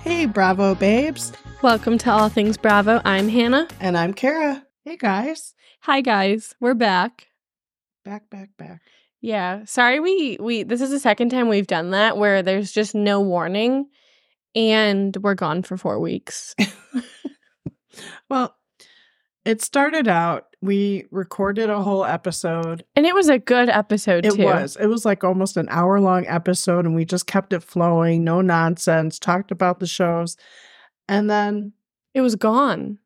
Hey, Bravo babes. Welcome to All Things Bravo. I'm Hannah. And I'm Kara. Hey, guys. Hi guys, we're back. Back, back, back. Yeah, sorry we we this is the second time we've done that where there's just no warning and we're gone for 4 weeks. Well, it started out, we recorded a whole episode. And it was a good episode too. It too. was. It was like almost an hour long episode, and we just kept it flowing, no nonsense, talked about the shows. And then, It was gone.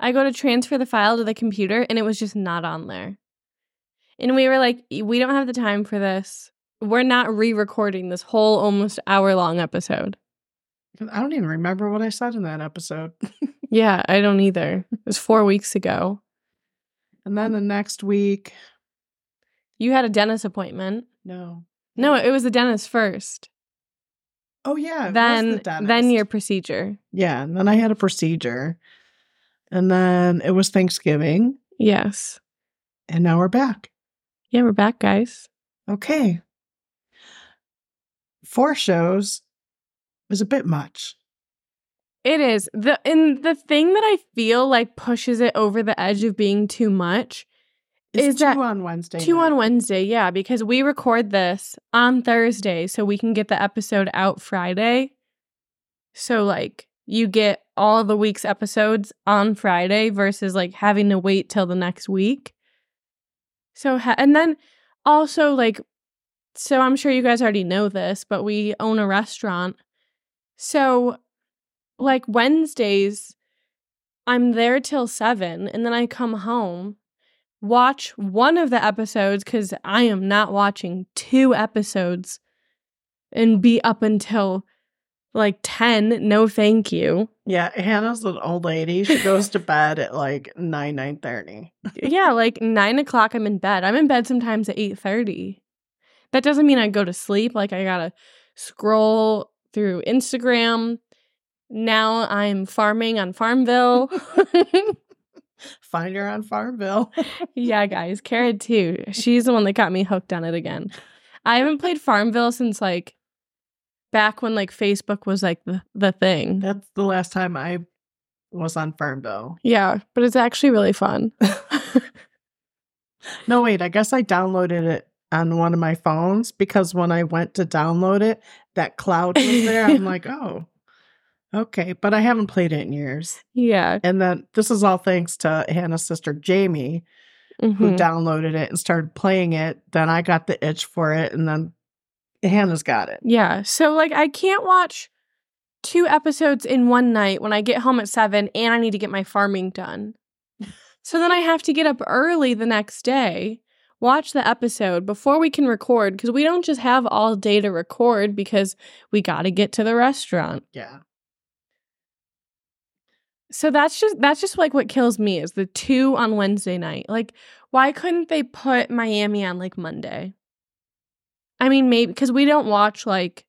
I go to transfer the file to the computer and it was just not on there. And we were like, we don't have the time for this. We're not re-recording this whole almost hour long episode. I don't even remember what I said in that episode. Yeah, I don't either. It was 4 weeks ago. And then the next week, You had a dentist appointment. no. No, it was the dentist first. Oh, yeah. then the then your procedure. Yeah. And then I had a procedure. And then it was Thanksgiving. Yes. And now we're back. Yeah, we're back, guys. Okay. Four shows is a bit much. It is. The and the thing that I feel like pushes it over the edge of being too much It's Is two that on Wednesday? Two night. on Wednesday, yeah, because we record this on Thursday so we can get the episode out Friday. So like you get all the week's episodes on Friday versus like having to wait till the next week. So ha- and then also like so I'm sure you guys already know this, but we own a restaurant. So like Wednesdays I'm there till 7 and then I come home watch one of the episodes because I am not watching two episodes and be up until like 10. No, thank you. Yeah, Hannah's an old lady. She goes to bed at like nine nine thirty. yeah, like nine o'clock, I'm in bed. I'm in bed sometimes at 8 30. That doesn't mean I go to sleep. Like I gotta scroll through Instagram. Now I'm farming on Farmville. Find her on Farmville. yeah, guys, Kara too. She's the one that got me hooked on it again. I haven't played Farmville since like back when like Facebook was like the, the thing. That's the last time I was on Farmville. Yeah, but it's actually really fun. No, wait. I guess I downloaded it on one of my phones because when I went to download it, that cloud was there. I'm like, oh, okay. But I haven't played it in years. yeah. And then this is all thanks to Hannah's sister Jamie, who Mhm. downloaded it and started playing it. Then I got the itch for it, and then Hannah's got it. Yeah. So like I can't watch two episodes in one night when I get home at 7 and I need to get my farming done. So then I have to get up early the next day, watch the episode before we can record because we don't just have all day to record because we got to get to the restaurant. Yeah. So that's just that's just like what kills me is the two on Wednesday night. Like why couldn't they put Miami on like Monday? I mean maybe cuz we don't watch like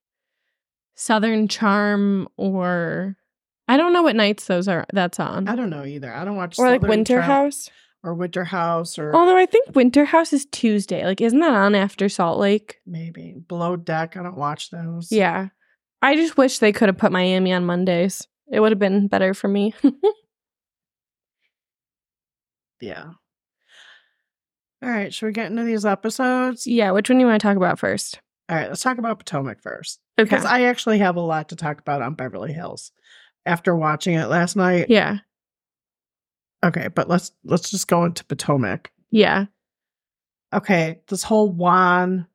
Southern Charm or I don't know what nights those are that's on. I don't know either. I don't watch Or like Winter Charm House. or Winter House or Although I think Winter House is Tuesday. Like isn't that on after Salt Lake? maybe Below Deck. I don't watch those. Yeah. I just wish they could have put Miami on Mondays. It would have been better for me. Yeah. All right. Should we get into these episodes? yeah, which one do you want to talk about first? All right. Let's talk about Potomac first. Okay. Because I actually have a lot to talk about on Beverly Hills after watching it last night. Yeah. Okay, but let's let's just go into Potomac. Yeah. Okay, this whole Juan.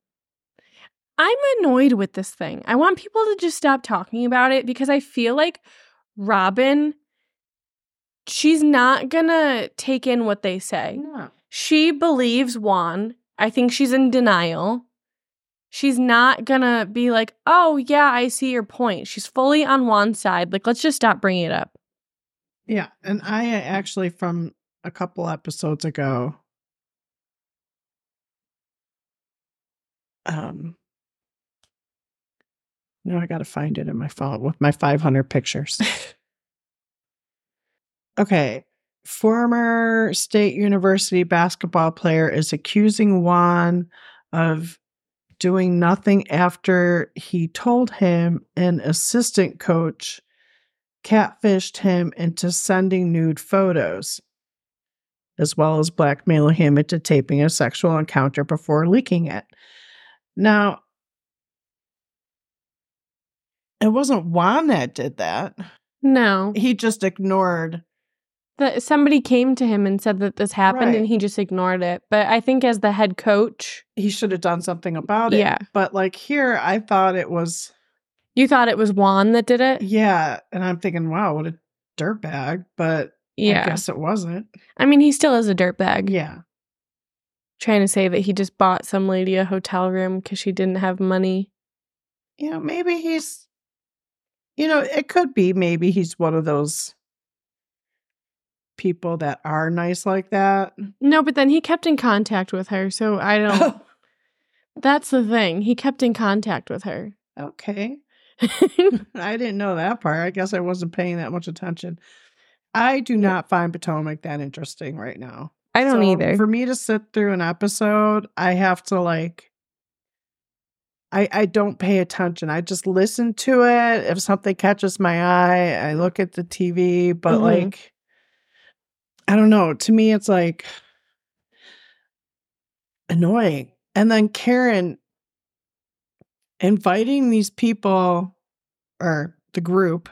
I'm annoyed with this thing. I want people to just stop talking about it because I feel like Robyn, she's not gonna take in what they say. No. She believes Juan. I think she's in denial. She's not gonna be like, oh, yeah, I see your point. She's fully on Juan's side. Like, let's just stop bringing it up. Yeah, and I actually from a couple episodes ago um now I got to find it in my phone with my 500 pictures. okay. former state university basketball player is accusing Juan of doing nothing after he told him an assistant coach catfished him into sending nude photos, as well as blackmailing him into taping a sexual encounter before leaking it. Now, it wasn't Juan that did that. No. He just ignored. The, somebody came to him and said that this happened Right. and he just ignored it. But I think as the head coach, He should have done something about it. Yeah. But like here, I thought it was, you thought it was Juan that did it? yeah. And I'm thinking, wow, what a dirtbag. But Yeah. I guess it wasn't. I mean, he still is a dirtbag. Yeah. Trying to say that he just bought some lady a hotel room because she didn't have money. You know, maybe he's, you know, it could be maybe he's one of those people that are nice like that. No, but then he kept in contact with her. So I don't. that's the thing. He kept in contact with her. okay. I didn't know that part. I guess I wasn't paying that much attention. I do not find Potomac that interesting right now. I don't So, either. For me to sit through an episode, I have to like I I don't pay attention. I just listen to it. If something catches my eye, I look at the TV, but Mhm. like I don't know. To me it's like annoying. And then Karen inviting these people or the group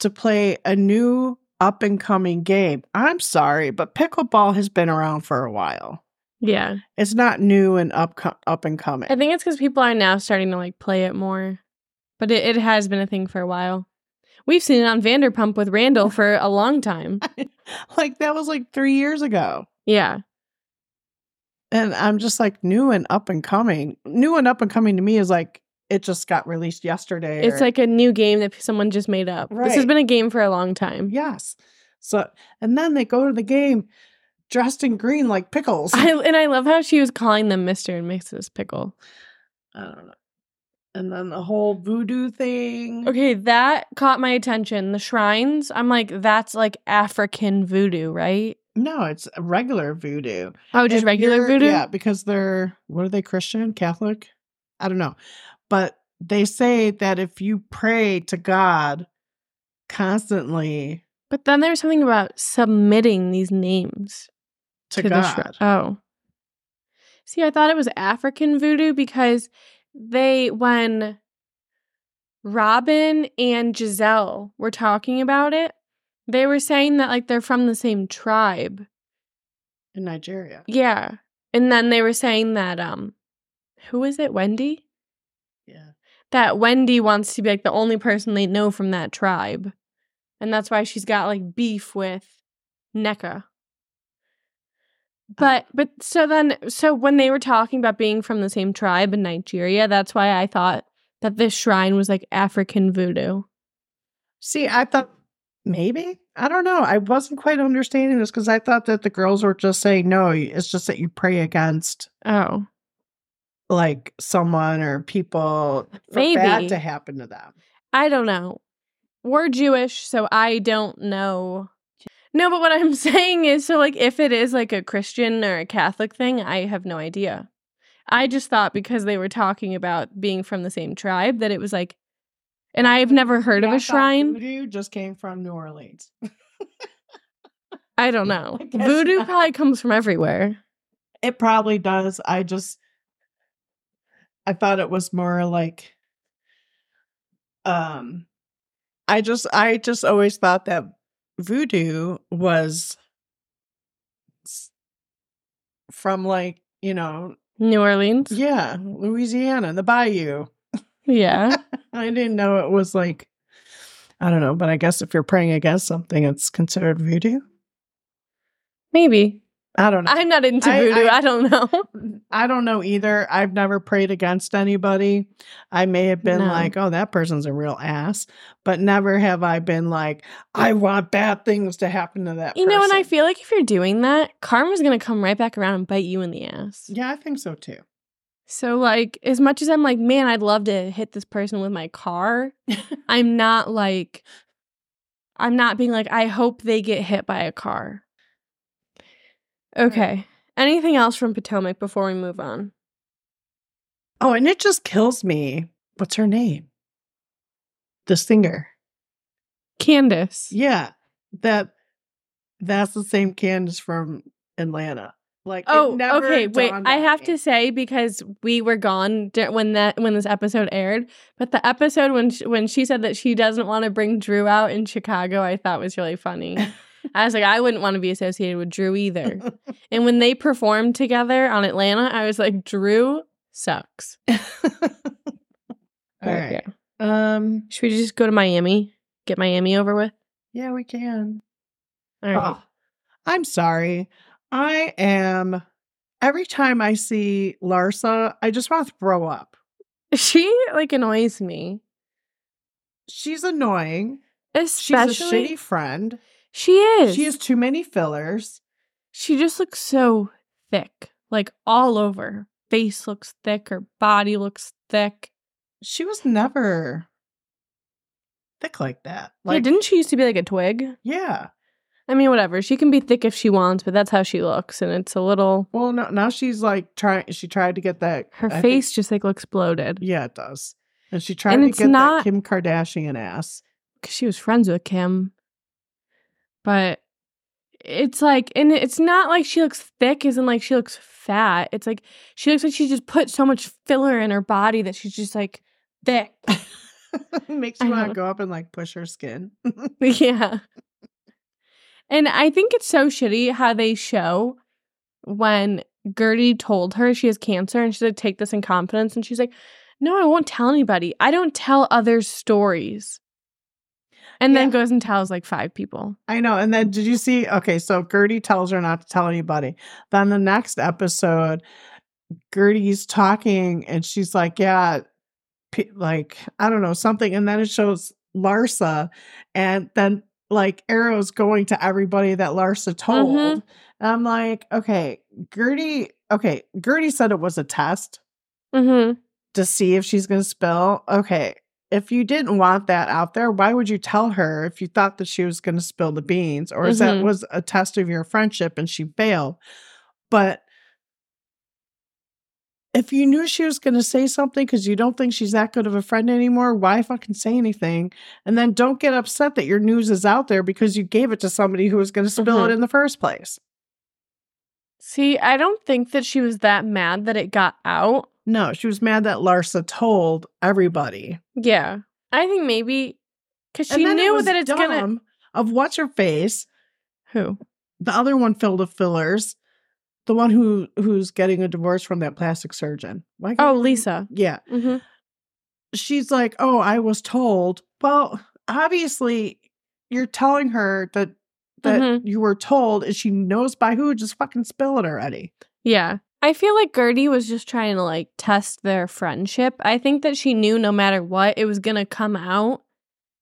to play a new up and coming game. I'm sorry, but pickleball has been around for a while. Yeah. It's not new and up co- up and coming. I think it's because people are now starting to like play it more. But it, it has been a thing for a while. We've seen it on Vanderpump with Randall for a long time. like that was like 3 years ago. Yeah. And I'm just like new and up and coming. New and up and coming to me is like it just got released yesterday. It's or- like a new game that someone just made up. This has been a game for a long time. yes. So and then they go to the game dressed in green like pickles. I, and I love how she was calling them Mr. and Mrs. Pickle. I don't know. And then the whole voodoo thing. Okay, that caught my attention. The shrines, I'm like, that's like African voodoo, right? No, it's regular voodoo. Oh, just If regular voodoo? Yeah, because they're what are they Christian, Catholic? I don't know. But they say that if you pray to God constantly But then there's something about submitting these names to, the God. shrine. Oh. See, I thought it was African voodoo because they, when Robyn and Gizelle were talking about it, they were saying that like they're from the same tribe. in Nigeria. Yeah. And then they were saying that um who is it? Wendy? Yeah. That Wendy wants to be like the only person they know from that tribe. And that's why she's got like beef with Nneka. But but so then so when they were talking about being from the same tribe in Nigeria, that's why I thought that this shrine was like African voodoo. See, I thought maybe I don't know. I wasn't quite understanding this because I thought that the girls were just saying no. It's just that you pray against Oh. like someone or people for Maybe. bad to happen to them. I don't know. We're Jewish, so I don't know. No, but what I'm saying is so like if it is like a Christian or a Catholic thing, I have no idea. I just thought because they were talking about being from the same tribe that it was like and I've never heard of Yeah, I a shrine. Voodoo just came from New Orleans. I don't know. I Voodoo not. probably comes from everywhere. It probably does. I just I thought it was more like um I just I just always thought that voodoo was from like, you know, New Orleans. yeah, Louisiana, the bayou. Yeah. I didn't know it was like I don't know, but I guess if you're praying against something it's considered voodoo. Maybe. I don't know. I'm not into I- voodoo. I- I, don't know. I don't know either. I've never prayed against anybody. I may have been No. like, oh, that person's a real ass, but never have I been like, I want bad things to happen to that You know, and I feel like if you're doing that, karma's gonna come right back around and bite you in the ass. Yeah, I think so too. So, like, as much as I'm like, man, I'd love to hit this person with my car, I'm not like, I'm not being like, I hope they get hit by a car. Okay. Anything else from Potomac before we move on? Oh, and it just kills me. What's her name? The singer. Candiace. Yeah. That that's the same Candiace from Atlanta. Like it Oh, okay. Wait, I have me. to say because we were gone when that when this episode aired, but the episode when she, when she said that she doesn't want to bring Drew out in Chicago, I thought was really funny. I was like, I wouldn't want to be associated with Drew either. and when they performed together on Atlanta, I was like, Drew sucks. All right. yeah. Um Should we just go to Miami? Get Miami over with? yeah, we can. All right. Oh, I'm sorry. I am every time I see Larsa, I just want to throw up. She like annoys me. She's annoying. She's a shitty friend. She is. She has too many fillers. She just looks so thick, like all over. Face looks thick, her body looks thick. She was never thick like that. yeah, Like, didn't she used to be like a twig? yeah. I mean, whatever. She can be thick if she wants, but that's how she looks, and it's a little. Well, no, now she's like trying. She tried to get that. Her I think- face just like looks bloated yeah, it does. And she tried And to get not- that Kim Kardashian ass. because she was friends with Kim. But it's like, and it's not like she looks thick, isn't like she looks fat. It's like she looks like she just put so much filler in her body that she's just like thick. Makes you want to go up and like push her skin. yeah. And I think it's so shitty how they show when Guerdy told her she has cancer and she said, take this in confidence. And she's like, no, I won't tell anybody. I don't tell others stories. And then goes and tells like five people. I know. And then did you see? Okay, so Guerdy tells her not to tell anybody. Then the next episode, Guerdy's talking and she's like, yeah, p- like, I don't know, something. And then it shows Larsa. And then like Arrow's going to everybody that Larsa told. Mhm. And I'm like, okay, Guerdy, okay, Guerdy said it was a test Mm-hmm. to see if she's going to spill. Okay. If you didn't want that out there, why would you tell her if you thought that she was going to spill the beans or is that Mhm. was a test of your friendship and she failed? But if you knew she was going to say something because you don't think she's that good of a friend anymore, why fucking say anything? And then don't get upset that your news is out there because you gave it to somebody who was going to spill it Mhm. in the first place. See, I don't think that she was that mad that it got out. No, she was mad that Larsa told everybody. Yeah. I think maybe because she then it knew that it's gonna. dumb Of what's her face? Who? The other one filled with fillers. The one who who's getting a divorce from that plastic surgeon. Why Oh, Lisa. Yeah. Mm-hmm. She's like, "Oh, I was told." Well, obviously, you're telling her that that Mhm. you were told, and she knows by who. Just fucking spill it already. Yeah. I feel like Guerdy was just trying to like test their friendship. I think that she knew no matter what, it was going to come out.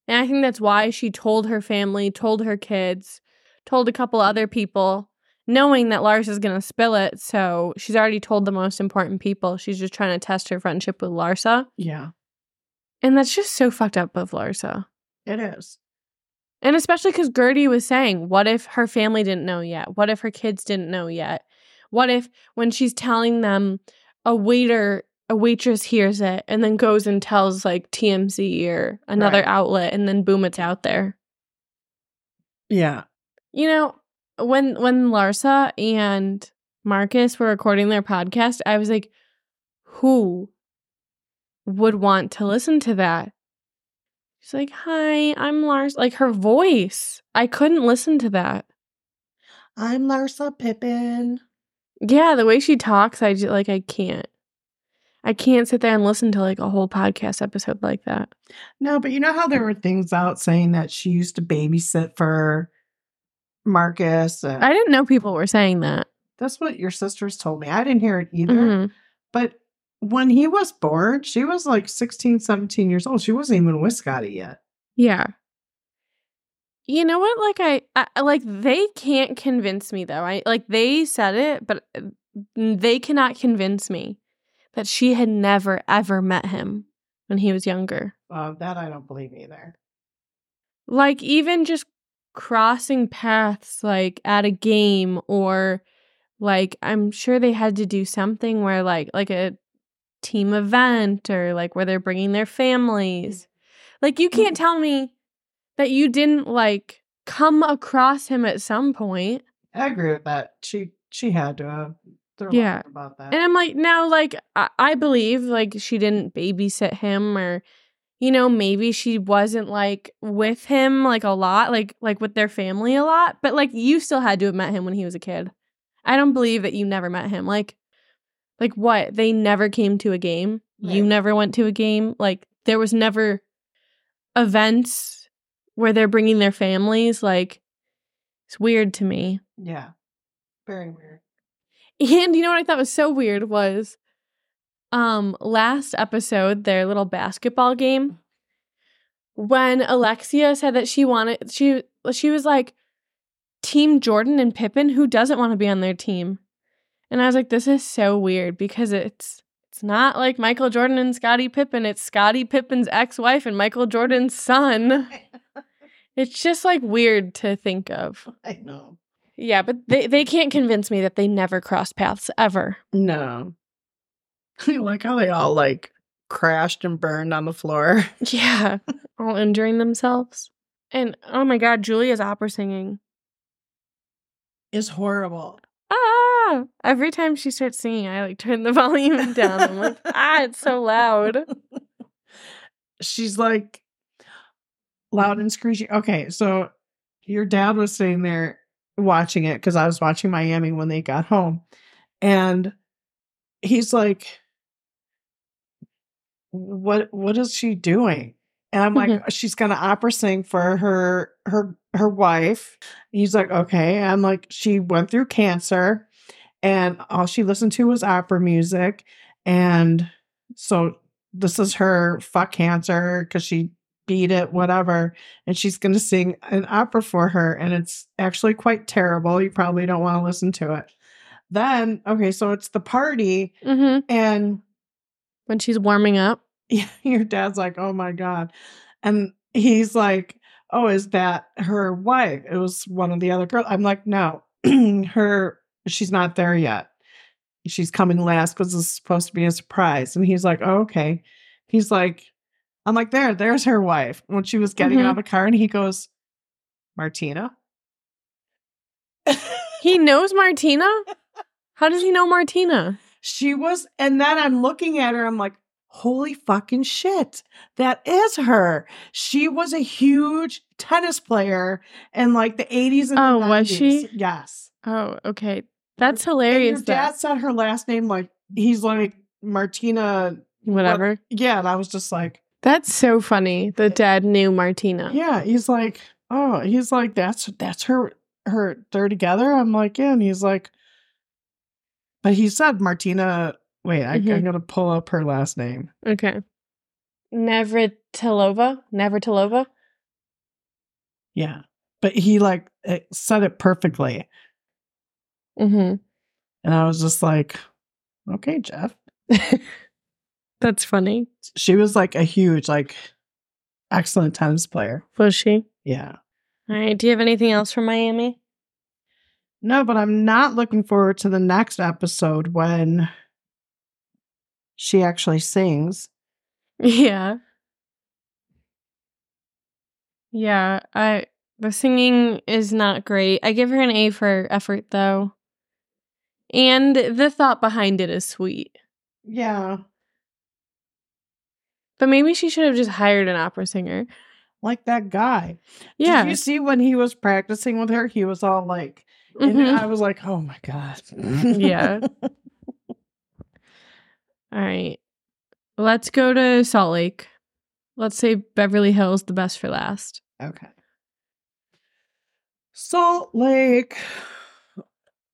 And I think that's why she told her family, told her kids, told a couple other people, knowing that Lars is going to spill it. So she's already told the most important people. She's just trying to test her friendship with Larsa. Yeah, And that's just so fucked up of Larsa. it is. And especially because Guerdy was saying, what if her family didn't know yet? What if her kids didn't know yet? What if when she's telling them, a waiter, a waitress hears it and then goes and tells like TMZ or another Right. outlet and then boom, it's out there. Yeah, You know, when when Larsa and Marcus were recording their podcast, I was like, who would want to listen to that? She's like, "Hi, I'm Lars." Like her voice, I couldn't listen to that. I'm Larsa Pippen. Yeah, the way she talks, I just like I can't. I can't sit there and listen to like a whole podcast episode like that. No, but you know how there were things out saying that she used to babysit for Marcus. and- I didn't know people were saying that. That's what your sisters told me. I didn't hear it either. Mhm. But when he was born, she was like 16, 17 years old. She wasn't even with Scottie yet. Yeah. You know what? Like I, I like they can't convince me though. I like they said it, but uh, they cannot convince me that she had never ever met him when he was younger. Uh, that I don't believe either. like even just crossing paths like at a game or like I'm sure they had to do something where like like a team event or like where they're bringing their families. Like you can't mm-hmm. tell me that you didn't like come across him at some point. I agree with that. She she had to have. Yeah. about that. And I'm like, now, like, I, I believe, like, she didn't babysit him or, you know, maybe she wasn't, like, with him, like, a lot, like, like with their family a lot. But, like, you still had to have met him when he was a kid. I don't believe that you never met him. Like, like what? They never came to a game. You never went to a game. Like, there was never events where they're bringing their families. Like, it's weird to me. yeah, very weird. And you know what I thought was so weird was um last episode their little basketball game when Alexia said that she wanted she she was like team Jordan and Pippen who doesn't want to be on their team. And I was like this is so weird because it's it's not like Michael Jordan and Scottie Pippen, it's Scottie Pippen's ex-wife and Michael Jordan's son. It's just like weird to think of. I know. Yeah, but they, they can't convince me that they never crossed paths ever. No. I like how they all like crashed and burned on the floor. Yeah, all injuring themselves. And oh my god, Julia's opera singing. Is horrible. Ah! Every time she starts singing, I like turn the volume down. I'm like, ah, it's so loud. She's like loud and screechy. Okay, so your dad was sitting there watching it because I was watching Miami when they got home. And he's like, What what is she doing? And I'm like, she's gonna opera sing for her her her wife. He's like, okay. I'm like, she went through cancer and all she listened to was opera music. And so this is her fuck cancer because she beat it, whatever. And she's gonna sing an opera for her. And it's actually quite terrible. You probably don't want to listen to it. Then, okay, so it's the party, hmm and When she's warming up. your dad's like, oh my God. And he's like, oh, is that her wife? It was one of the other girls. I'm like, no, her, she's not there yet. She's coming last because it's supposed to be a surprise. And he's like, oh, okay. He's like, I'm like, there, there's her wife. When she was getting Mhm. out of the car, and he goes, Martina? He knows Martina? How does he know Martina? She was, and then I'm looking at her, I'm like, holy fucking shit. That is her. She was a huge tennis player in like the 80s and Oh, was she? Yes. Oh, okay. That's And hilarious. your dad that- said her last name like he's like Martina. Whatever. Yeah, and I was just like, That's so funny. The dad knew Martina. yeah. He's like, oh, he's like, that's that's her her they're together. I'm like, yeah, and he's like, but he said Martina. Wait, I, Mhm. I'm gonna pull up her last name. Okay. Navratilova? Navratilova? Yeah, but he like said it perfectly, Mm-hmm. and I was just like, okay, Jeff. That's funny. She was like a huge, like, excellent tennis player. Was she? Yeah. All right. Do you have anything else from Miami? No, but I'm not looking forward to the next episode when she actually sings. Yeah. Yeah, I the singing is not great. I give her an A for effort though. And the thought behind it is sweet. Yeah. But maybe she should have just hired an opera singer. Like that guy. Yeah. Did you see when he was practicing with her? He was all like, and Mhm. I was like, oh my God. Yeah. All right. Let's go to Salt Lake. Let's say Beverly Hills the best for last. Okay. Salt Lake.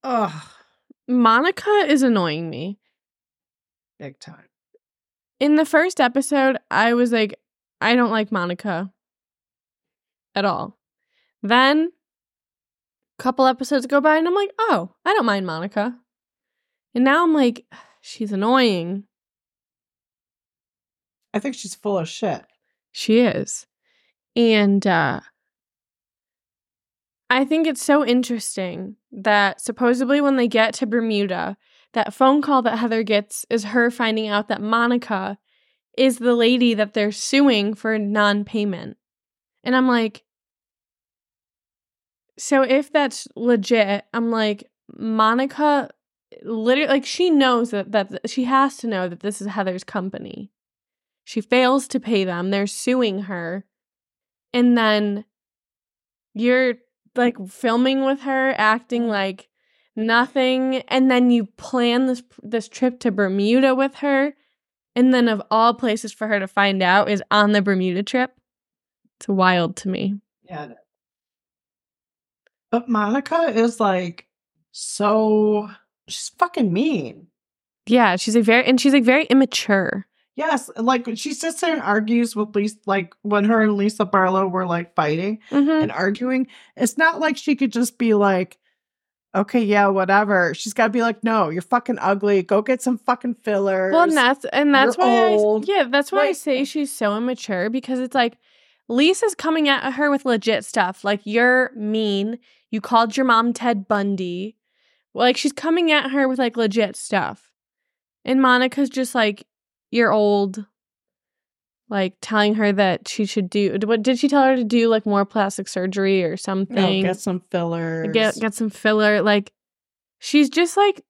Ugh. Monica is annoying me. Big time. in the first episode, I was like, I don't like Monica at all. Then a couple episodes go by and I'm like, oh, I don't mind Monica. And now I'm like, she's annoying. I think she's full of shit. She is. And uh I think it's so interesting that supposedly when they get to Bermuda, that phone call that Heather gets is her finding out that Monica is the lady that they're suing for non payment. And I'm like, so if that's legit, I'm like, Monica literally like she knows that that she has to know that this is Heather's company. She fails to pay them. They're suing her. And then you're like filming with her, acting mm. like nothing, and then you plan this this trip to Bermuda with her. And then of all places for her to find out is on the Bermuda trip. It's wild to me. Yeah. But Monica is like so she's fucking mean. Yeah, she's like very and she's like very immature. Yes, like she sits there and argues with Lisa, like when her and Lisa Barlow were like fighting Mhm. and arguing. It's not like she could just be like, okay, yeah, whatever. She's got to be like, no, you're fucking ugly. Go get some fucking fillers. Well, and that's and that's You're why old. I yeah, that's why I say she's so immature because it's like Lisa's coming at her with legit stuff. Like you're mean. You called your mom Ted Bundy. Like she's coming at her with like legit stuff. And Monica's just like you're old. Like telling her that she should do what did she tell her to do like more plastic surgery or no, something? get some fillers. get get some filler like she's just like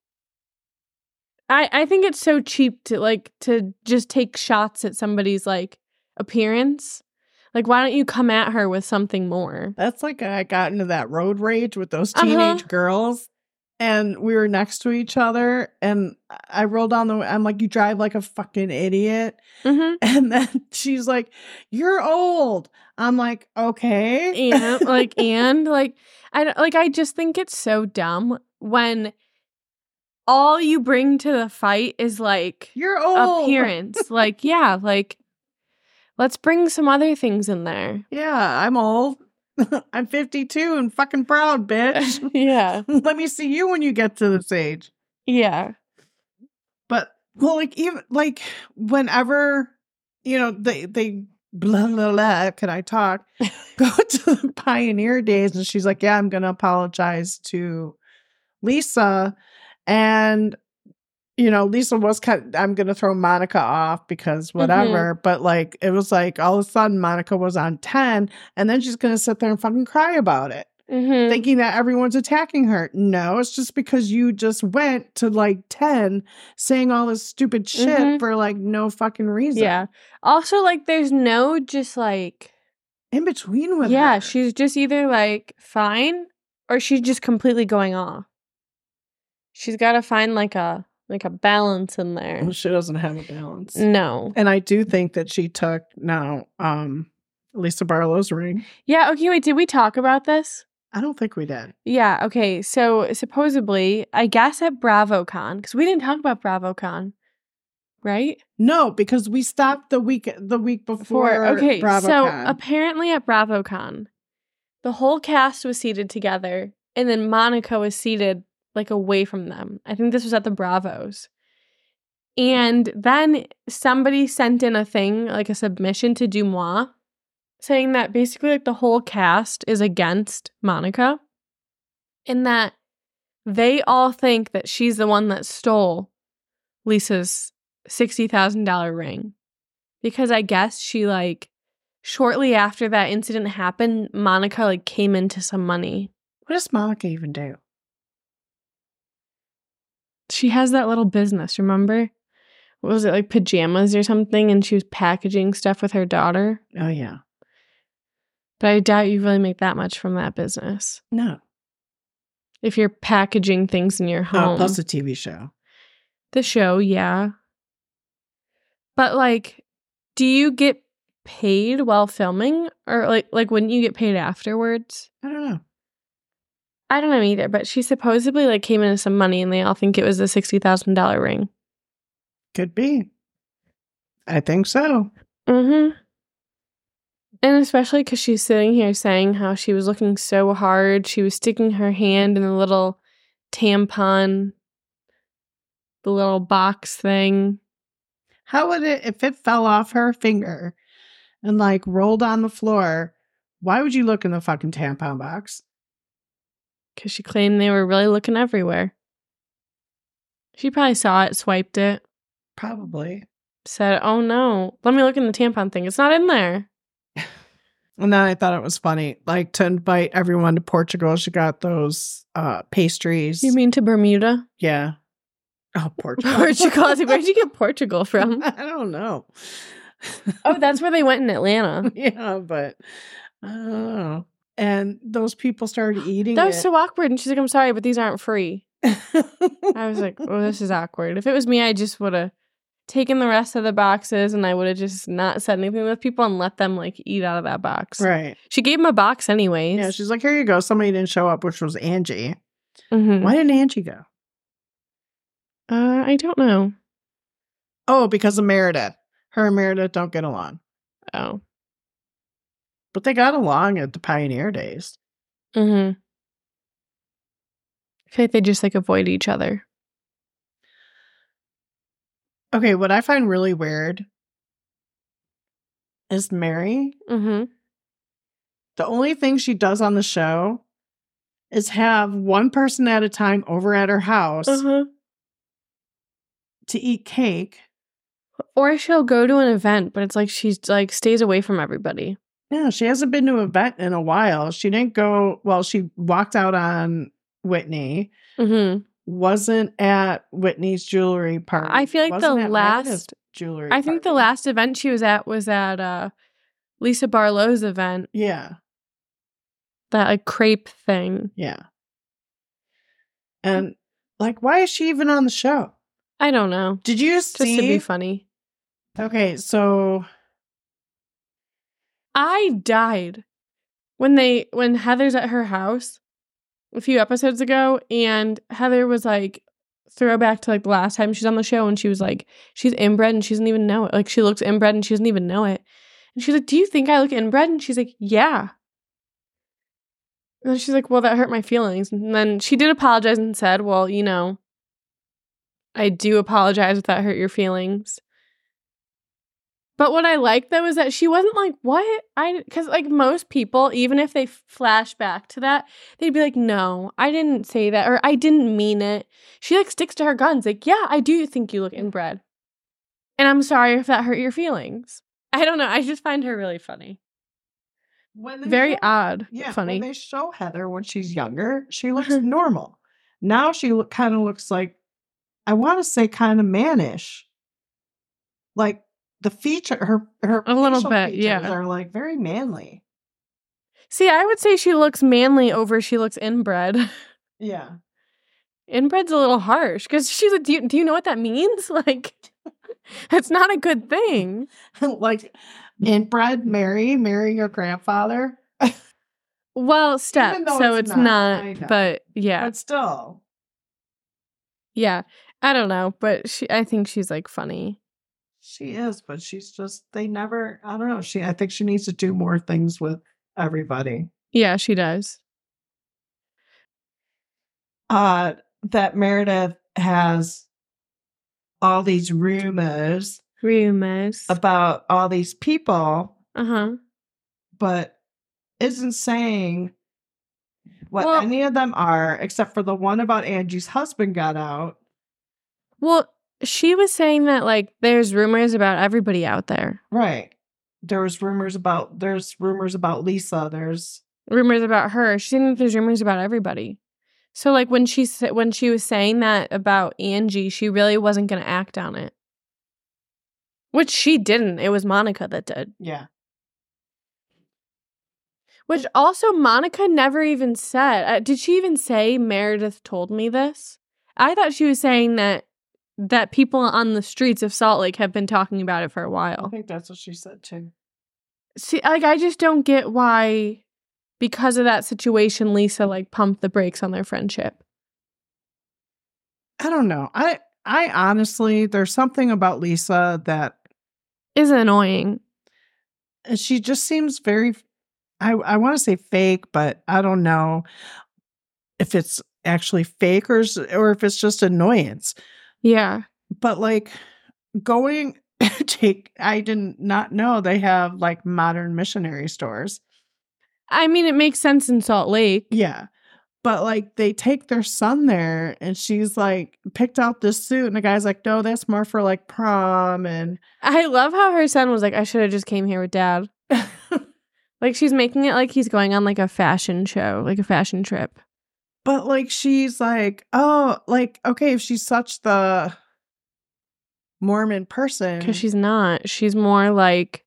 i i think it's so cheap to like to just take shots at somebody's like appearance like why don't you come at her with something more That's like I got into that road rage with those Uh-huh. teenage girls. And we were next to each other, and I rolled down the. I'm like, "You drive like a fucking idiot," mm-hmm. and then she's like, "You're old." I'm like, "Okay." and like and like i like i just think it's so dumb when all you bring to the fight is like You're old. appearance like yeah like let's bring some other things in there Yeah, I'm old. I'm 52 and fucking proud, bitch. yeah Let me see you when you get to this age. yeah But well, like even like whenever you know they they blah blah blah. Can I talk? Go to the pioneer days, and she's like, "Yeah, I'm gonna apologize to Lisa," and you know, Lisa was kind. I'm gonna throw Monica off because whatever. But like, it was like all of a sudden Monica was on ten, and then she's gonna sit there and fucking cry about it mm-hmm. thinking that everyone's attacking her. No, it's just because you just went to like 10 saying all this stupid shit Mhm. for like no fucking reason. Yeah. Also, like, there's no just like, In between with yeah, her. she's just either like fine or she's just completely going off. She's got to find like a like a balance in there. She doesn't have a balance. No. And I do think that she took now um Lisa Barlow's ring. Yeah. Okay. Wait. Did we talk about this? I don't think we did. Yeah. Okay. So supposedly, I guess at BravoCon because we didn't talk about BravoCon, right? No, because we stopped the week the week before. For okay. So apparently at BravoCon, the whole cast was seated together, and then Monica was seated like away from them. I think this was at the Bravos. And then somebody sent in a thing, like a submission to Deuxmoi, saying that basically like the whole cast is against Monica and that they all think that she's the one that stole Lisa's $60,000 ring. Because I guess she like shortly after that incident happened, Monica like came into some money. what does Monica even do? She has that little business, remember? What was it like pajamas or something? And she was packaging stuff with her daughter. Oh yeah. But I doubt you really make that much from that business. No. If you're packaging things in your home. Oh, home. plus a TV show. the show, yeah. But like, do you get paid while filming? Or like like wouldn't you get paid afterwards? I don't know. I don't know either, but she supposedly like came into some money and they all think it was thousand dollar ring. Could be. I think so. Mm-hmm. And especially because she's sitting here saying how she was looking so hard. She was sticking her hand in the little tampon, the little box thing. How would it if it fell off her finger and like rolled on the floor? Why would you look in the fucking tampon box? Because she claimed they were really looking everywhere. She probably saw it, swiped it, Probably. said, "Oh no, let me look in the tampon thing. It's not in there." And then I thought it was funny, like to invite everyone to Portugal. She got those uh pastries. You mean to Bermuda? yeah. Oh, Portugal. Portugal. I was like, Where'd you get Portugal from? I don't know. Oh, that's where they went in Atlanta. yeah, but I don't know. And those people started eating That was it. so awkward. And she's like, I'm sorry, but these aren't free. I was like, oh, this is awkward. If it was me, I just would have taken the rest of the boxes and I would have just not said anything with people and let them like eat out of that box. right. She gave him a box anyways. Yeah, she's like, here you go. Somebody didn't show up, which was Angie. Mhm. Why didn't Angie go? Uh, I don't know. Oh, because of Meredith. Her and Meredith don't get along. Oh. But they got along at the Pioneer Days. Mm-hmm. I feel like they just like avoid each other. Okay, what I find really weird is Mary. Mm-hmm. The only thing she does on the show is have one person at a time over at her house Uh-huh. to eat cake. Or she'll go to an event, but it's like she's like stays away from everybody. Yeah, she hasn't been to a vet in a while. She didn't go, well, she walked out on Whitney, Mm-hmm. wasn't at Whitney's jewelry party. I feel like the wasn't last- jewelry I think the last event she was at was at uh Lisa Barlow's event, Yeah, that like crepe thing. yeah. And like, why is she even on the show? I don't know. Did you Just see? to be funny. okay, so I died when they when Heather's at her house a few episodes ago and Heather was like throwback to like the last time she's on the show and she was like she's inbred and she doesn't even know it. Like she looks inbred and she doesn't even know it. And she's like, "Do you think I look inbred?" And she's like, "Yeah." And then she's like, "Well, that hurt my feelings." And then she did apologize and said, "Well, you know, I do apologize if that hurt your feelings." But what I like though is that she wasn't like, "What?" I cuz like most people, even if they flash back to that, they'd be like, "No, I didn't say that or I didn't mean it." She like sticks to her guns like, "Yeah, I do think you look inbred." And I'm sorry if that hurt your feelings. I don't know. I just find her really funny. Very show- odd. Yeah, funny. When they show Heather when she's younger, she looks mm-hmm. normal. Now she look, kind of looks like, I want to say, kind of mannish. Like the feature, her her A little bit, features yeah. are like very manly. See, I would say she looks manly over she looks inbred. Yeah, Inbred's a little harsh because she's like, do you, do you know what that means? Like, it's not a good thing. like inbred Mary, marrying your grandfather, Well, step, so it's it's, not, not, but yeah, but still, yeah. I don't know, but she, I think she's like funny. She is. But she's just they never. I don't know. She, I think she needs to do more things with everybody. Yeah, she does. uh that Meredith has all these rumors Rumors. About all these people, Uh huh. but isn't saying what Well- any of them are, except for the one about Angie's husband got out. Well, she was saying that like there's rumors about everybody out there. Right. There was rumors about there's rumors about Lisa. There's rumors about her. She's saying that there's rumors about everybody. So like when she when she was saying that about Angie, she really wasn't going to act on it. Which she didn't. It was Monica that did. yeah. Which also Monica never even said. Uh, did she even say Meredith told me this? I thought she was saying that that people on the streets of Salt Lake have been talking about it for a while. I think that's what she said too. See, like I just don't get why because of that situation Lisa like pumped the brakes on their friendship. I don't know. I I honestly there's something about Lisa that Is annoying. she just seems very i i want to say fake but i don't know if it's actually fake or, or if it's just annoyance Yeah. but like going take i did not know they have like Mormon missionary stores I mean, it makes sense in Salt Lake. yeah But like they take their son there and she's like picked out this suit and the guy's like, no, that's more for like prom and I love how her son was like, I should have just came here with dad. Like she's making it like he's going on like a fashion show, like a fashion trip. But like she's like, oh, like, okay, if she's such the Mormon person. Because she's not. She's more like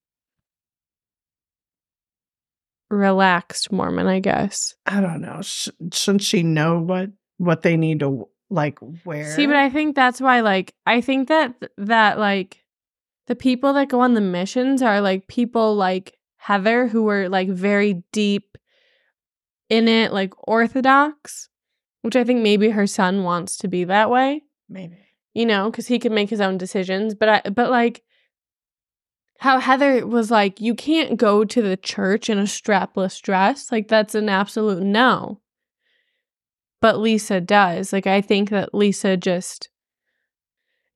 relaxed Mormon, I guess. I don't know. Sh- shouldn't she know what what they need to like wear? See, but I think that's why, like, I think that that like the people that go on the missions are like people like Heather who were like very deep in it, like orthodox, which I think maybe her son wants to be that way. maybe. you know, because he can make his own decisions. But I, but like, how Heather was like, you can't go to the church in a strapless dress. Like that's an absolute no. But Lisa does. Like I think that Lisa just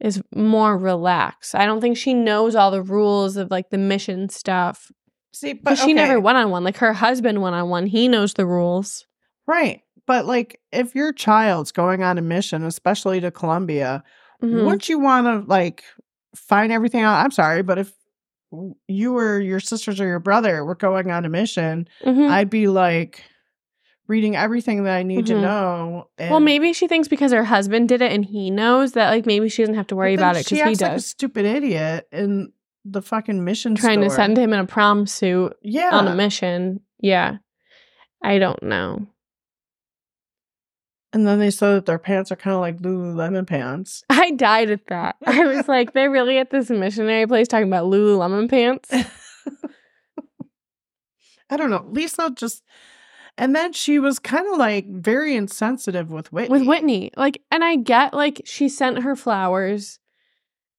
is more relaxed. I don't think she knows all the rules of like the mission stuff. See, but But she never went on one. Like her husband went on one. He knows the rules. right. But like, if your child's going on a mission, especially to Colombia, Mhm. wouldn't you want to like find everything out? I'm sorry, but if you or your sisters or your brother were going on a mission, Mhm. I'd be like reading everything that I need to Mhm. know. well, maybe she thinks because her husband did it and he knows that like maybe she doesn't have to worry about it because he like a does. stupid idiot in the fucking mission trying to send him in a prom suit yeah on a mission. Yeah. I don't know. And then they said that their pants are kind of like Lululemon pants. I died at that. I was like, they're really at this missionary place talking about Lululemon pants. I don't know. Lisa just, and then she was kind of like very insensitive with Whitney. With Whitney. Like, and I get like she sent her flowers.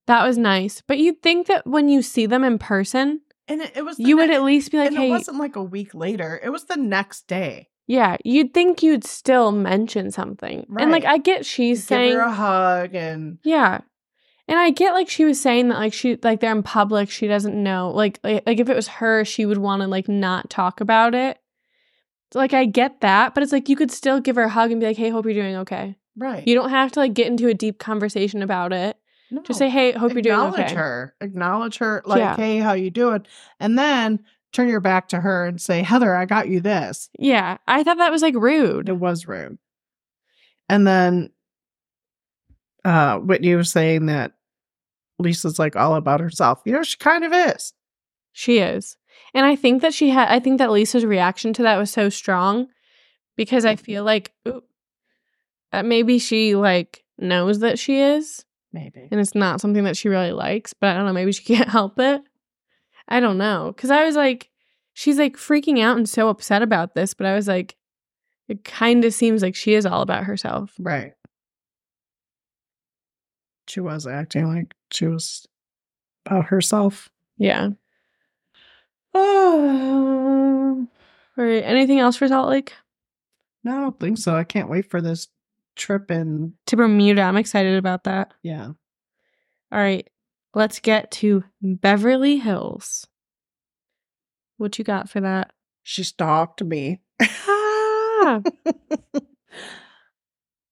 That was nice. But you'd think that when you see them in person, and it, it was you would at least be like, and hey, it wasn't like a week later. It was the next day. Yeah, you'd think you'd still mention something. And like, I get she's Give saying, her a hug and Yeah. And I get like she was saying that like she like they're in public, she doesn't know. Like like, like if it was her, she would want to like not talk about it. Like I get that, but it's like you could still give her a hug and be like, "Hey, hope you're doing okay." right. You don't have to like get into a deep conversation about it. No. Just say, "Hey, hope you're doing okay." acknowledge her. Acknowledge her. Like, Yeah. hey, how you doing? And then turn your back to her and say, Heather, I got you this. Yeah, I thought that was like rude. It was rude. And then uh Whitney was saying that Lisa's like all about herself. You know, she kind of is. She is. And I think that she had I think that Lisa's reaction to that was so strong because I feel like ooh, uh, maybe she like knows that she is Maybe. and it's not something that she really likes, but I don't know, maybe she can't help it. I don't know. Cause I was like, she's like freaking out and so upset about this, but I was like, it kind of seems like she is all about herself. Right. She was acting like she was about herself. Yeah. Oh, Or anything else for Salt Lake? no, I don't think so. I can't wait for this trip and To Bermuda. I'm excited about that. yeah. All right. Let's get to Beverly Hills. What you got for that? She stalked me. Ah,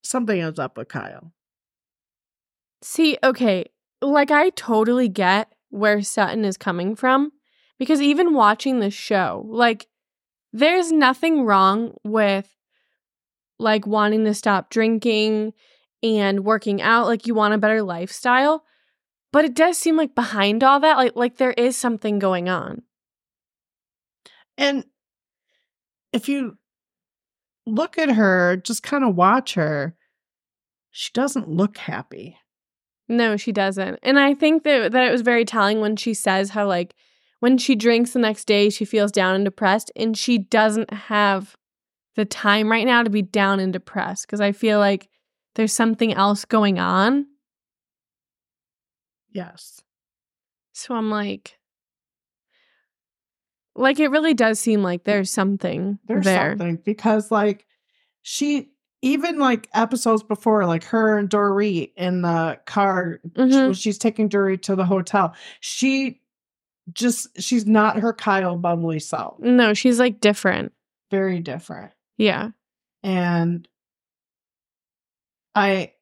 Something is up with Kyle. See, okay, like I totally get where Sutton is coming from because even watching the show, like there's nothing wrong with like wanting to stop drinking and working out, like you want a better lifestyle, but it does seem like behind all that like like there is something going on. And if you look at her, just kind of watch her, she doesn't look happy. No, she doesn't. And I think that that it was very telling when she says how like when she drinks the next day she feels down and depressed and she doesn't have the time right now to be down and depressed because I feel like there's something else going on. Yes. So I'm like like it really does seem like there's something There's there. something because, like, she even like episodes before, like her and Dorit in the car, Mhm. when she's taking Dorit to the hotel, she just she's not her Kyle bubbly self. No, she's like different. Very different. Yeah. And I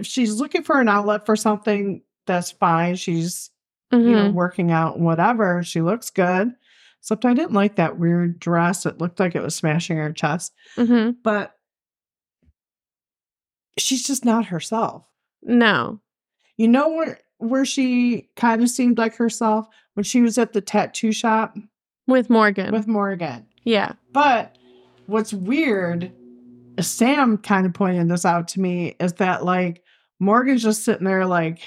if she's looking for an outlet for something, that's fine. She's you know Mhm. working out, whatever. She looks good. Except I didn't like that weird dress. It looked like it was smashing her chest. Mhm. But she's just not herself. No. You know where where she kind of seemed like herself when she was at the tattoo shop With Morgan. with Morgan. yeah. But what's weird, Sam kind of pointed this out to me, is that like Morgan's just sitting there like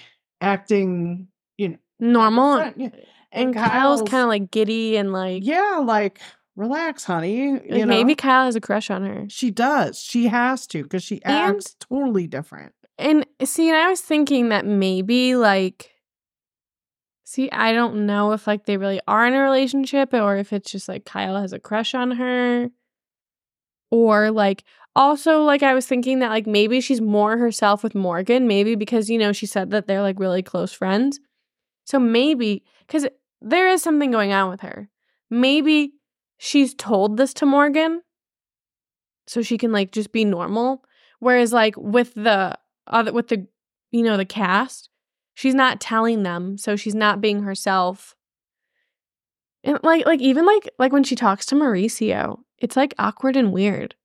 acting, you know, Normal. yeah. And Kyle's kind of like giddy and like, yeah, like relax, honey. You like, know, maybe Kyle has a crush on her. she does. She has to because she And- acts totally different. And see, and I was thinking that maybe like, see, I don't know if like they really are in a relationship or if it's just like Kyle has a crush on her. Or like, also, like, I was thinking that like maybe she's more herself with Morgan, maybe because, you know, she said that they're like really close friends. So maybe, because there is something going on with her. Maybe she's told this to Morgan so she can like just be normal. Whereas like with the other with the you know the cast, she's not telling them, so she's not being herself. And like like even like like when she talks to Mauricio, it's like awkward and weird.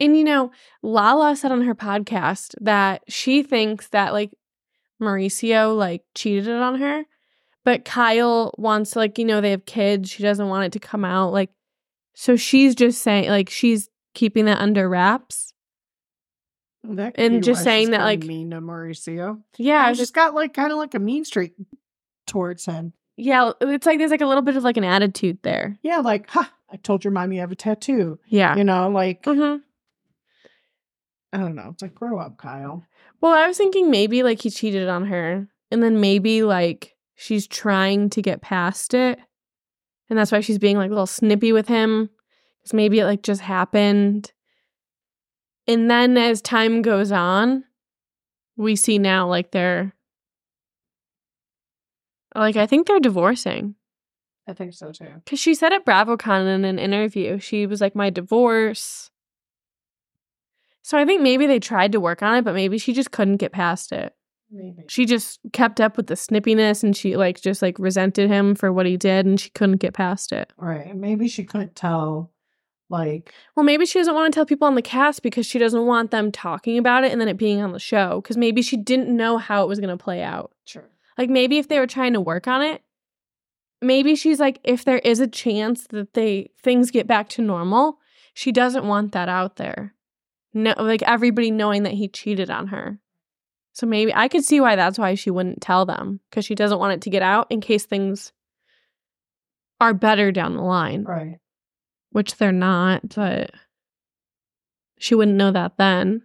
And you know, Lala said on her podcast that she thinks that like Mauricio like cheated on her, but Kyle wants to like, you know, they have kids, she doesn't want it to come out like so she's just saying like she's keeping that under wraps. That And just saying that, like- mean to Mauricio. Yeah, she's got like kind of like a mean streak towards him. Yeah, it's like there's like a little bit of like an attitude there. Yeah, like, ha, I told your mom you have a tattoo. Yeah. You know, like hmm I don't know. It's like grow up, Kyle. Well, I was thinking maybe like he cheated on her, and then maybe like she's trying to get past it, and that's why she's being like a little snippy with him, because maybe it like just happened. And then as time goes on, we see now like they're like I think they're divorcing. I think so too. Because she said at BravoCon in an interview, she was like, my divorce. So I think maybe they tried to work on it, but maybe she just couldn't get past it. Maybe. She just kept up with the snippiness and she like just like resented him for what he did and she couldn't get past it. Right. Maybe she couldn't tell, like, Well, maybe she doesn't want to tell people on the cast because she doesn't want them talking about it and then it being on the show. Because maybe she didn't know how it was going to play out. sure. Like maybe if they were trying to work on it, maybe she's like, if there is a chance that they things get back to normal, she doesn't want that out there. No, like everybody knowing that he cheated on her. So maybe I could see why that's why she wouldn't tell them because she doesn't want it to get out in case things are better down the line, Right. which they're not, but she wouldn't know that then.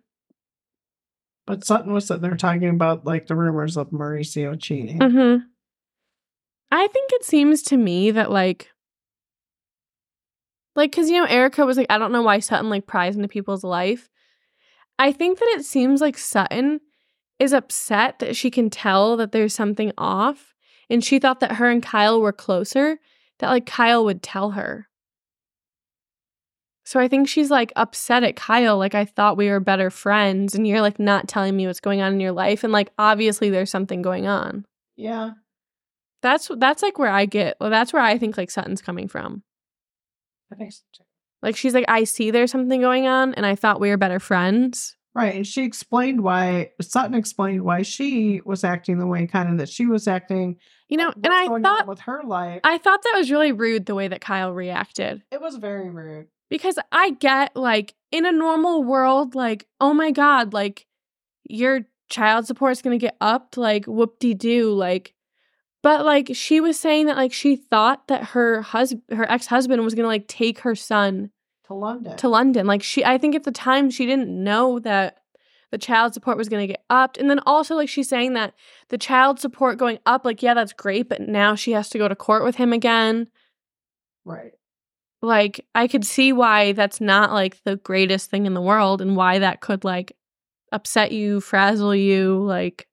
But Sutton was sitting there talking about like the rumors of Mauricio cheating. Mm-hmm. I think it seems to me that like, like, cause you know, Erika was like, I don't know why Sutton like pries into people's life. I think that it seems like Sutton is upset that she can tell that there's something off, and she thought that her and Kyle were closer. That like Kyle would tell her. So I think she's like upset at Kyle. Like I thought we were better friends, and you're like not telling me what's going on in your life, and like obviously there's something going on. Yeah. That's that's like where I get. Well, that's where I think like Sutton's coming from. I think so too. Like she's like, I see there's something going on, and I thought we were better friends. Right. And she explained why Sutton explained why she was acting the way kind of that she was acting. You know, and I thought with her life. I thought that was really rude the way that Kyle reacted it was very rude. because I get like in a normal world, like oh my god, like your child support's gonna get upped, like whoop de doo, like. But like she was saying that like she thought that her husband, her ex husband, was gonna like take her son To London. to London. Like she I think at the time she didn't know that the child support was going to get upped. And then also like she's saying that the child support going up like yeah, that's great, but now she has to go to court with him again. right. Like I could see why that's not like the greatest thing in the world and why that could like upset you, frazzle you, like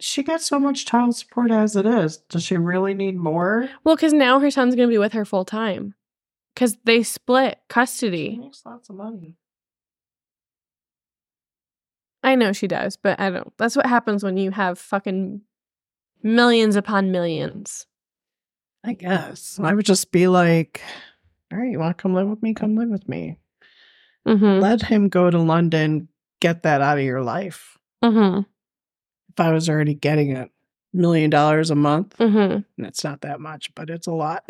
She got so much child support as it is. Does she really need more? well cuz now her son's going to be with her full time. because they split She custody. makes lots of money. I know she does, but I don't. That's what happens when you have fucking millions upon millions. I guess. I would just be like, all right, you want to come live with me? Come live with me. Mm-hmm. Let him go to London, get that out of your life. Mm-hmm. If I was already getting a million dollars a month, Mm-hmm. and it's not that much, but it's a lot.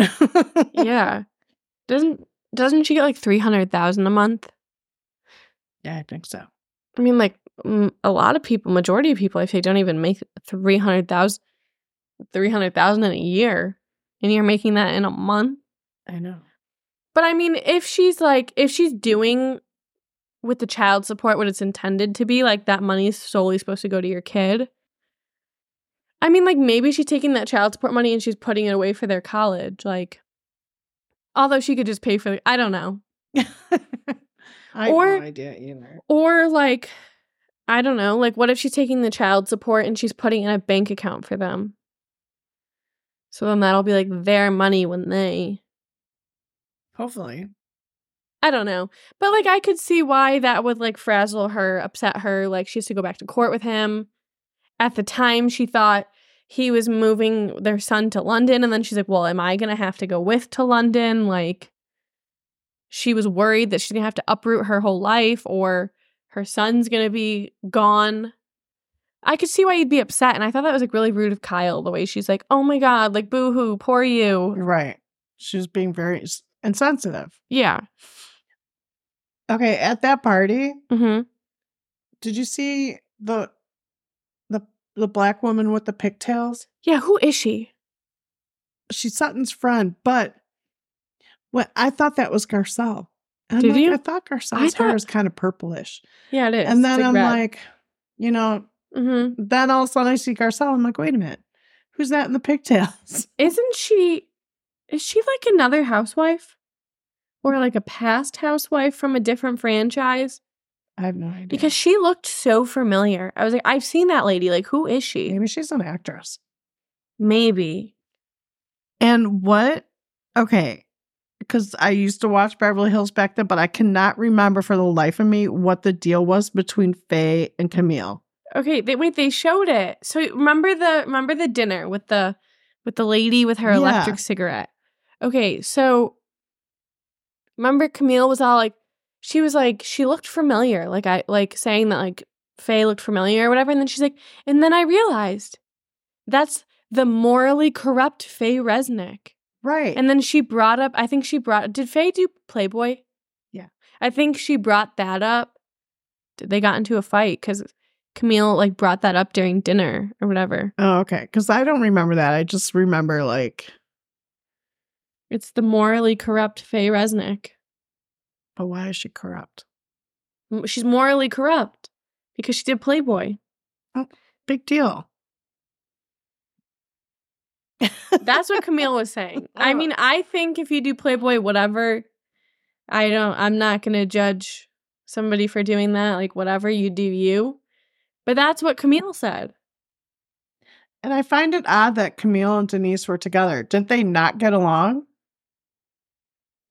Yeah. Doesn't doesn't she get like three hundred thousand a month? Yeah, I think so. I mean, like a lot of people, majority of people, I say, don't even make three hundred thousand, three hundred thousand in a year, and you're making that in a month. I know. But I mean, if she's like, if she's doing with the child support what it's intended to be, like that money is solely supposed to go to your kid. I mean, like maybe she's taking that child support money and she's putting it away for their college. Like, although she could just pay for, I don't know. I have Or- no idea either. Or like, I don't know. Like, what if she's taking the child support and she's putting in a bank account for them? So then that'll be like their money when they Hopefully. I don't know. But like I could see why that would like frazzle her, upset her, like she has to go back to court with him. At the time she thought he was moving their son to London and then she's like, "Well, am I going to have to go with to London?" Like she was worried that she's going to have to uproot her whole life or her son's going to be gone. I could see why you'd be upset and I thought that was like really rude of Kyle the way she's like, "Oh my god, like boo-hoo, poor you." Right. She's being very insensitive. Yeah. Okay, at that party, Mhm. did you see the the the black woman with the pigtails? Yeah, who is she? She's Sutton's friend, but what I thought that was Garcelle. And Did like, you? I thought Garcelle's I hair thought- is kind of purplish. Yeah, it is. and then It's, I'm red. like, you know, Mhm. then all of a sudden I see Garcelle. I'm like, wait a minute. Who's that in the pigtails? Isn't she? Is she like another housewife, or like a past housewife from a different franchise? I have no idea. Because she looked so familiar. I was like, I've seen that lady. Like, who is she? maybe she's an actress. Maybe. And what? Okay. Because I used to watch Beverly Hills back then, but I cannot remember for the life of me what the deal was between Faye and Camille. Okay. They, wait. They showed it. So remember the remember the dinner with the with the lady with her Yeah. electric cigarette. Okay. So remember Camille was all like, she was like, she looked familiar. Like I like saying that like Faye looked familiar or whatever. And then she's like, and then I realized that's the morally corrupt Faye Resnick. Right. And then she brought up, I think she brought, did Faye do Playboy? Yeah. I think she brought that up. They got into a fight because Camille like brought that up during dinner or whatever. oh, okay. Because I don't remember that. I just remember like, It's the morally corrupt Faye Resnick. but why is she corrupt? She's morally corrupt because she did Playboy. Oh, Big deal. That's what Camille was saying. I Oh. mean, I think if you do Playboy, whatever, I don't, I'm not going to judge somebody for doing that. Like, whatever, you do you. But that's what Camille said. And I find it odd that Camille and Denise were together. Didn't they not get along?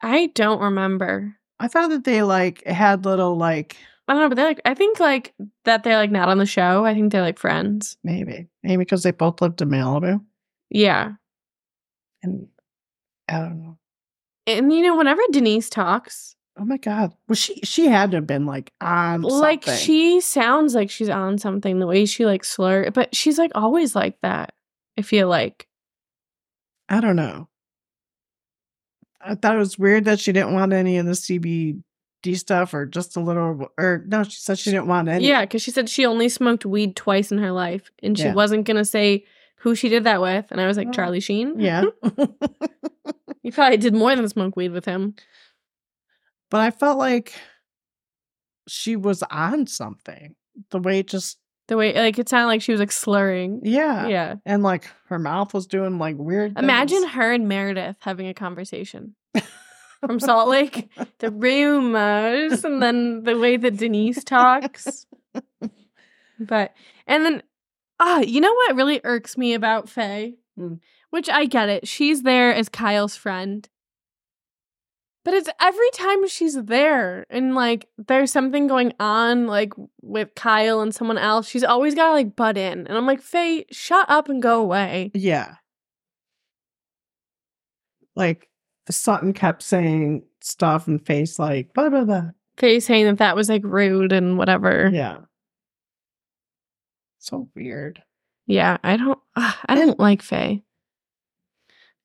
I don't remember. I thought that they like had little like I don't know, but they're like, I think like that they're like not on the show. I think they're like friends. maybe maybe because they both lived in Malibu. Yeah. And I don't know. And you know, whenever Denise talks, Oh my god. Well she she had to have been like on like something. she sounds like she's on something, the way she like slur, but she's like always like that. I feel like. I don't know. I thought it was weird that she didn't want any of the CBD stuff or just a little or no, she said she didn't want any. Yeah, because she said she only smoked weed twice in her life and she Yeah. wasn't gonna say who she did that with. And I was like, Oh. Charlie Sheen? Yeah. You probably did more than smoke weed with him. but I felt like she was on something. The way it just The way like it sounded like she was like slurring. yeah. Yeah. And like her mouth was doing like weird Imagine things. her and Meredith having a conversation from Salt Lake. The rumors, and then the way that Denise talks. But and then, ah, you know what really irks me about Faye? Hmm. Which I get it. She's there as Kyle's friend. But it's every time she's there and like there's something going on like with Kyle and someone else, she's always got to like butt in. And I'm like, Faye, shut up and go away. Yeah. Like Sutton kept saying stuff and Faye's like blah blah blah. Faye saying that that was like rude and whatever. Yeah. So weird. Yeah, I don't I don't like Faye.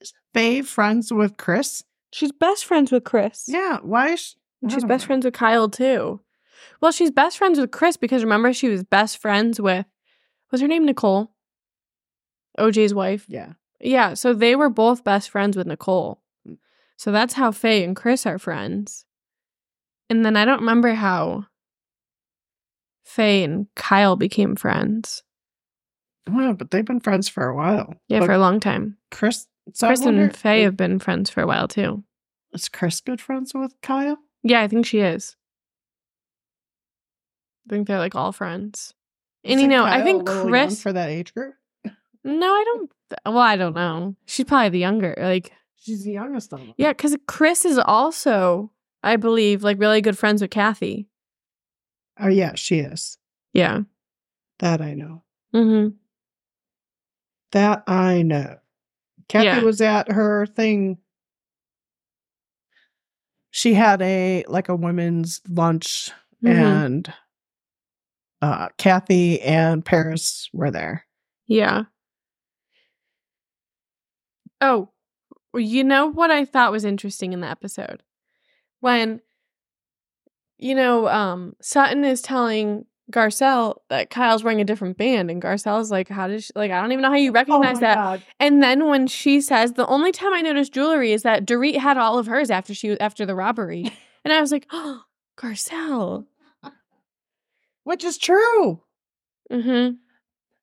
Is Faye friends with Kris? She's best friends with Kris. Yeah. Why is she, I she's don't best know. friends with Kyle too. Well, she's best friends with Kris because remember she was best friends with was her name Nicole? OJ's wife. Yeah. Yeah, so they were both best friends with Nicole. So that's how Faye and Kris are friends. And then I don't remember how Faye and Kyle became friends. Well, but they've been friends for a while. Yeah, for a long time. Kris. So Kris wonder, and Faye have been friends for a while too. Is Kris good friends with Kyle? Yeah, I think she is. I think they're like all friends. And you know, I think a little young Kris for that age group. No, I don't. Well, I don't know. She's probably the younger. Like, She's the youngest of them. yeah, because Kris is also, I believe, like really good friends with Kathy. Oh yeah, she is. Yeah. That I know. Mm-hmm. That I know. Kathy Yeah. was at her thing. She had a like a women's lunch Mm-hmm. and uh Kathy and Paris were there. Yeah. Oh, you know what I thought was interesting in the episode? When, you know, um, Sutton is telling Garcelle that Kyle's wearing a different band, and Garcelle's like, How did she, like, I don't even know how you recognize that. Oh God. And then when she says, The only time I noticed jewelry is that Dorit had all of hers after she after the robbery. And I was like, Oh, Garcelle. Which is true. Mm-hmm.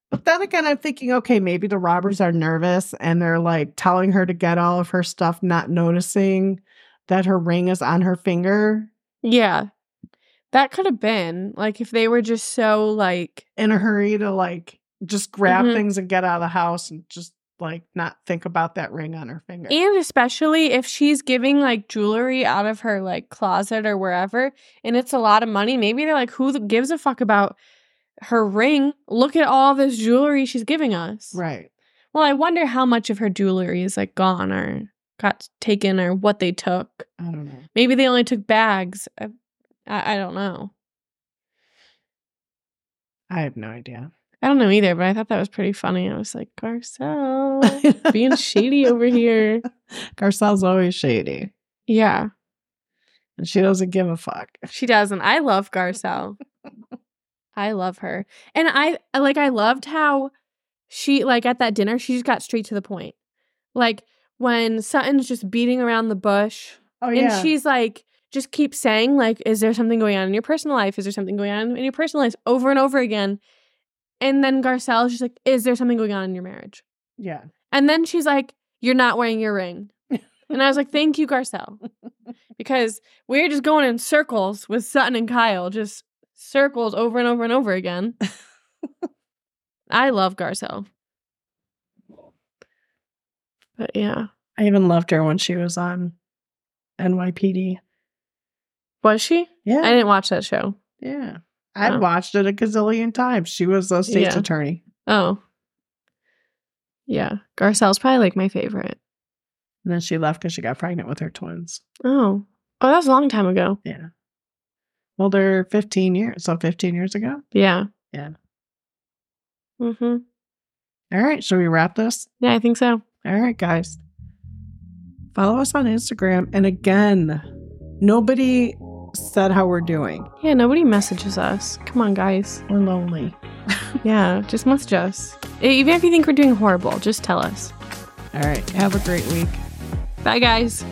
But then again, I'm thinking, okay, maybe the robbers are nervous and they're like telling her to get all of her stuff, not noticing that her ring is on her finger Yeah. That could have been like if they were just so like in a hurry to like just grab Mhm. things and get out of the house and just like not think about that ring on her finger. and especially if she's giving like jewelry out of her like closet or wherever and it's a lot of money, maybe they're like who gives a fuck about her ring? Look at all this jewelry she's giving us. right. Well, I wonder how much of her jewelry is like gone or got taken or what they took. I don't know. Maybe they only took bags. I, I, don't know. I have no idea. I don't know either, but I thought that was pretty funny. I was like, Garcelle, being shady over here. Garcelle's always shady Yeah, and she doesn't give a fuck. she doesn't. I love Garcelle. I love her. And I like I loved how she like at that dinner, she just got straight to the point. Like when Sutton's just beating around the bush Oh yeah. and she's like just keep saying like is there something going on in your personal life? Is there something going on in your personal life? over and over again. And then garcelle's just like is there something going on in your marriage? Yeah. and then she's like you're not wearing your ring. And i was like thank you garcelle. Because we're just going in circles with sutton and kyle just circles over and over and over again. I love garcelle. But yeah. I even loved her when she was on NYPD. Was she Yeah. i didn't watch that show yeah. I'd Oh. watched it a gazillion times. She was the state's Yeah. attorney. Oh. Yeah. Garcelle's probably like my favorite. And then she left because she got pregnant with her twins. Oh. Oh, that was a long time ago. Yeah. Well, they're 15 years. So 15 years ago. Yeah. Yeah. Mm-hmm. All right. Shall we wrap this? Yeah, I think so. All right, guys. Follow us on Instagram. And again, nobody said how we're doing. Yeah, nobody messages us. Come on, guys. We're lonely. Yeah, just message us. Even if you think we're doing horrible, just tell us. All right. Have a great week. Bye, guys.